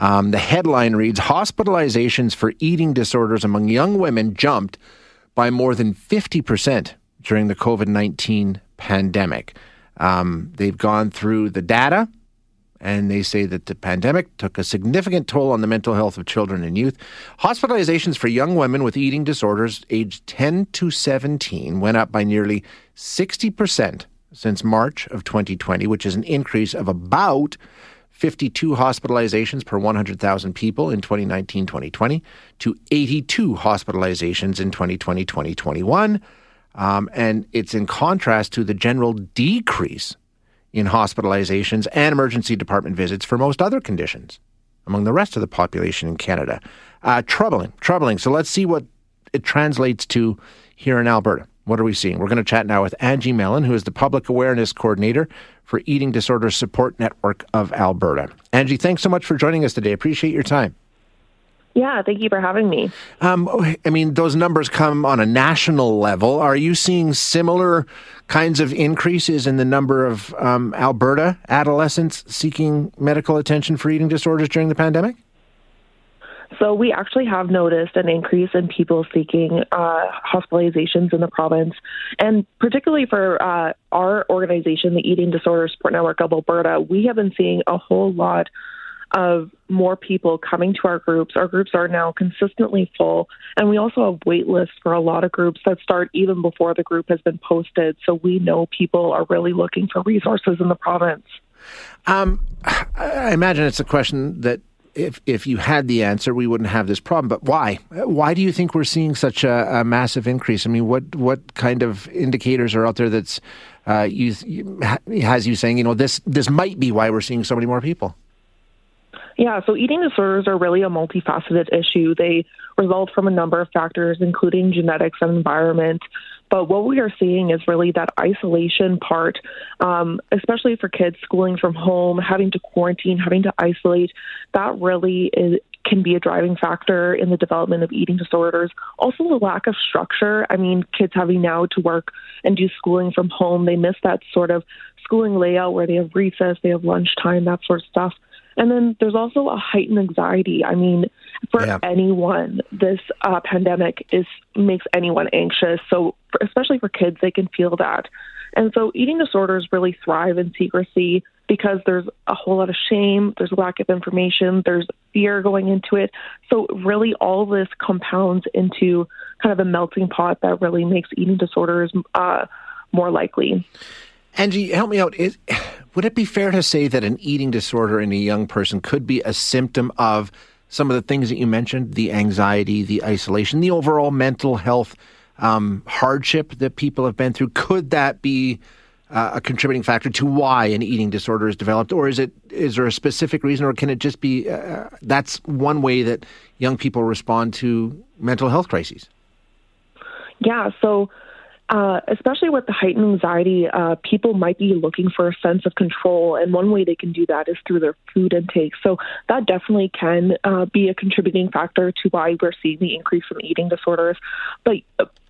Um, the headline reads Hospitalizations for eating disorders among young women jumped by more than 50% during the COVID 19 pandemic. Um, they've gone through the data and they say that the pandemic took a significant toll on the mental health of children and youth. Hospitalizations for young women with eating disorders aged 10 to 17 went up by nearly 60% since March of 2020, which is an increase of about 52 hospitalizations per 100,000 people in 2019 2020 to 82 hospitalizations in 2020 2021. Um, and it's in contrast to the general decrease in hospitalizations and emergency department visits for most other conditions among the rest of the population in Canada. Uh, troubling, troubling. So let's see what it translates to here in Alberta. What are we seeing? We're going to chat now with Angie Mellon, who is the Public Awareness Coordinator for Eating Disorders Support Network of Alberta. Angie, thanks so much for joining us today. Appreciate your time. Yeah, thank you for having me. Um, I mean, those numbers come on a national level. Are you seeing similar kinds of increases in the number of um, Alberta adolescents seeking medical attention for eating disorders during the pandemic? So we actually have noticed an increase in people seeking uh, hospitalizations in the province, and particularly for uh, our organization, the Eating Disorder Support Network of Alberta, we have been seeing a whole lot of more people coming to our groups. Our groups are now consistently full, and we also have wait lists for a lot of groups that start even before the group has been posted. So we know people are really looking for resources in the province. Um, I imagine it's a question that if if you had the answer, we wouldn't have this problem. But why? Why do you think we're seeing such a, a massive increase? I mean, what what kind of indicators are out there that's uh, you, has you saying, you know, this this might be why we're seeing so many more people? Yeah, so eating disorders are really a multifaceted issue. They result from a number of factors, including genetics and environment. But what we are seeing is really that isolation part, um, especially for kids schooling from home, having to quarantine, having to isolate. That really is, can be a driving factor in the development of eating disorders. Also, the lack of structure. I mean, kids having now to work and do schooling from home, they miss that sort of schooling layout where they have recess, they have lunchtime, that sort of stuff. And then there's also a heightened anxiety. I mean, for yeah. anyone, this uh, pandemic is makes anyone anxious. So, for, especially for kids, they can feel that. And so, eating disorders really thrive in secrecy because there's a whole lot of shame, there's a lack of information, there's fear going into it. So, really, all this compounds into kind of a melting pot that really makes eating disorders uh, more likely. Angie, help me out. Is, would it be fair to say that an eating disorder in a young person could be a symptom of some of the things that you mentioned the anxiety, the isolation, the overall mental health um, hardship that people have been through? Could that be uh, a contributing factor to why an eating disorder is developed, or is it is there a specific reason, or can it just be uh, that's one way that young people respond to mental health crises? Yeah, so uh, especially with the heightened anxiety, uh, people might be looking for a sense of control, and one way they can do that is through their food intake. So that definitely can uh, be a contributing factor to why we're seeing the increase in eating disorders. But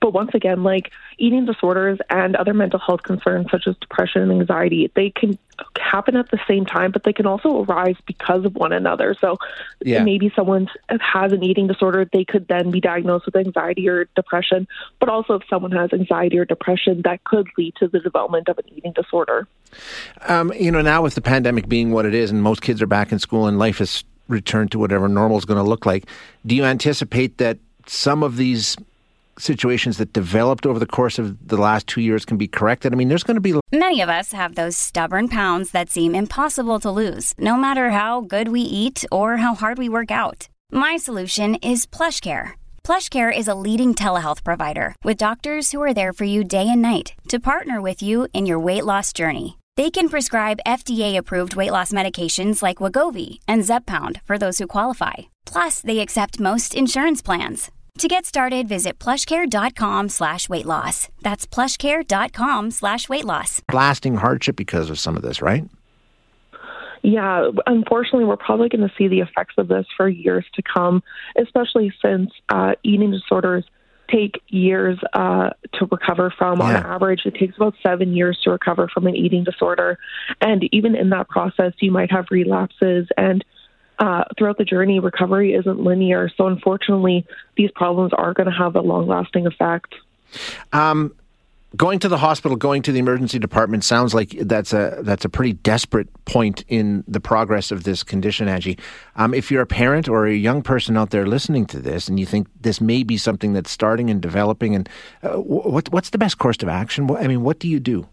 but once again, like eating disorders and other mental health concerns such as depression and anxiety, they can happen at the same time, but they can also arise because of one another. So yeah. maybe someone has an eating disorder, they could then be diagnosed with anxiety or depression. But also, if someone has anxiety or depression, that could lead to the development of an eating disorder. Um, you know, now with the pandemic being what it is, and most kids are back in school and life has returned to whatever normal is going to look like, do you anticipate that some of these situations that developed over the course of the last two years can be corrected? I mean, there's going to be. Many of us have those stubborn pounds that seem impossible to lose, no matter how good we eat or how hard we work out. My solution is PlushCare PlushCare is a leading telehealth provider with doctors who are there for you day and night to partner with you in your weight loss journey. They can prescribe FDA-approved weight loss medications like Wegovy and Zepbound for those who qualify. Plus, they accept most insurance plans. To get started, visit plushcare.com slash weight loss. That's plushcare.com slash weight loss. Lasting hardship because of some of this, right? Yeah, unfortunately, we're probably going to see the effects of this for years to come, especially since uh, eating disorders take years uh, to recover from. Yeah. On average, it takes about seven years to recover from an eating disorder. And even in that process, you might have relapses. And uh, throughout the journey, recovery isn't linear. So, unfortunately, these problems are going to have a long lasting effect. Um, going to the hospital, going to the emergency department sounds like that's a that's a pretty desperate point in the progress of this condition, Angie. Um, if you're a parent or a young person out there listening to this, and you think this may be something that's starting and developing, and uh, what what's the best course of action? I mean, what do you do?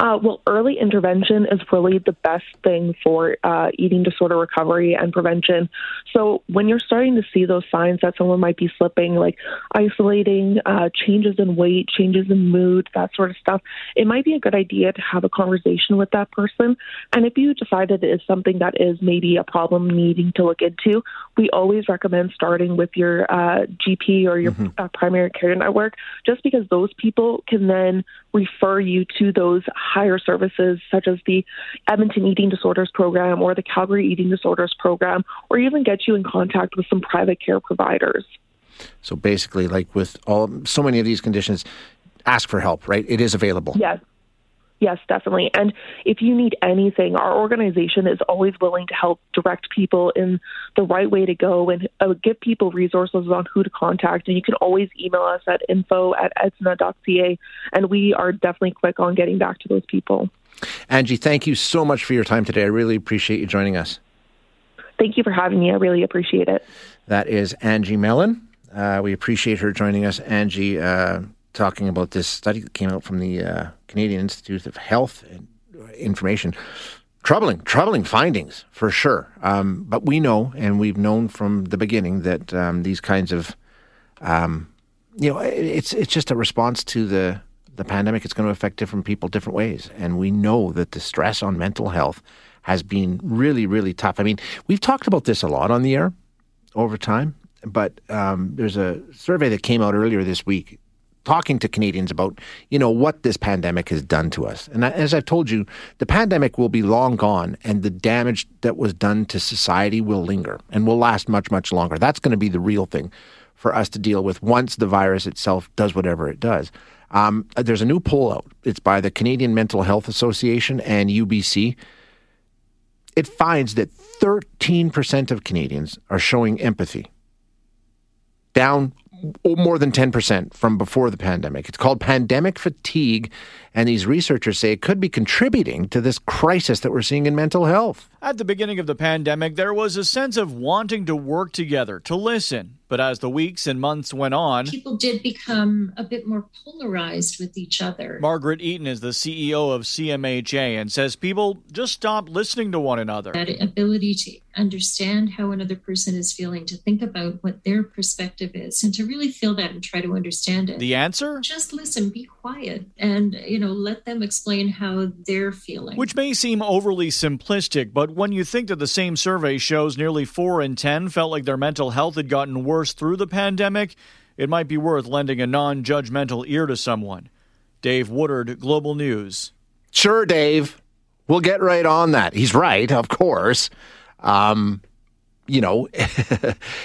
Uh, well, early intervention is really the best thing for uh, eating disorder recovery and prevention. So, when you're starting to see those signs that someone might be slipping, like isolating, uh, changes in weight, changes in mood, that sort of stuff, it might be a good idea to have a conversation with that person. And if you decide that it is something that is maybe a problem needing to look into, we always recommend starting with your uh, GP or your uh, primary care network, just because those people can then refer you to those higher services such as the Edmonton Eating Disorders Program or the Calgary Eating Disorders Program, or even get you in contact with some private care providers. So basically, like with all so many of these conditions, ask for help. Right? It is available. Yes. Yes, definitely. And if you need anything, our organization is always willing to help direct people in the right way to go and uh, give people resources on who to contact. And you can always email us at info at edsna.ca, and we are definitely quick on getting back to those people. Angie, thank you so much for your time today. I really appreciate you joining us. Thank you for having me. I really appreciate it. That is Angie Mellon. Uh, we appreciate her joining us. Angie, uh, talking about this study that came out from the uh, Canadian Institute of Health and Information. Troubling, troubling findings for sure. Um, but we know, and we've known from the beginning, that um, these kinds of, um, you know, it's it's just a response to the the pandemic. It's going to affect different people different ways, and we know that the stress on mental health has been really, really tough. I mean, we've talked about this a lot on the air over time, but um, there's a survey that came out earlier this week talking to Canadians about, you know, what this pandemic has done to us. And as I've told you, the pandemic will be long gone and the damage that was done to society will linger and will last much, much longer. That's going to be the real thing for us to deal with once the virus itself does whatever it does. Um, there's a new poll out. It's by the Canadian Mental Health Association and UBC. It finds that 13% of Canadians are showing empathy, down more than 10% from before the pandemic. It's called pandemic fatigue, and these researchers say it could be contributing to this crisis that we're seeing in mental health. At the beginning of the pandemic, there was a sense of wanting to work together, to listen. But as the weeks and months went on, people did become a bit more polarized with each other. Margaret Eaton is the CEO of CMHA and says people just stopped listening to one another. That ability to understand how another person is feeling, to think about what their perspective is, and to really feel that and try to understand it. The answer? Just listen, be quiet, and you know, let them explain how they're feeling. Which may seem overly simplistic, but when you think that the same survey shows nearly 4 in 10 felt like their mental health had gotten worse through the pandemic, it might be worth lending a non judgmental ear to someone. Dave Woodard, Global News. Sure, Dave. We'll get right on that. He's right, of course. Um, you know,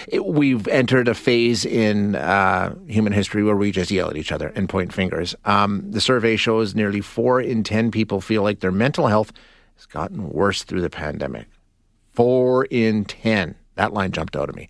it, we've entered a phase in uh, human history where we just yell at each other and point fingers. Um, the survey shows nearly four in 10 people feel like their mental health has gotten worse through the pandemic. Four in 10. That line jumped out at me.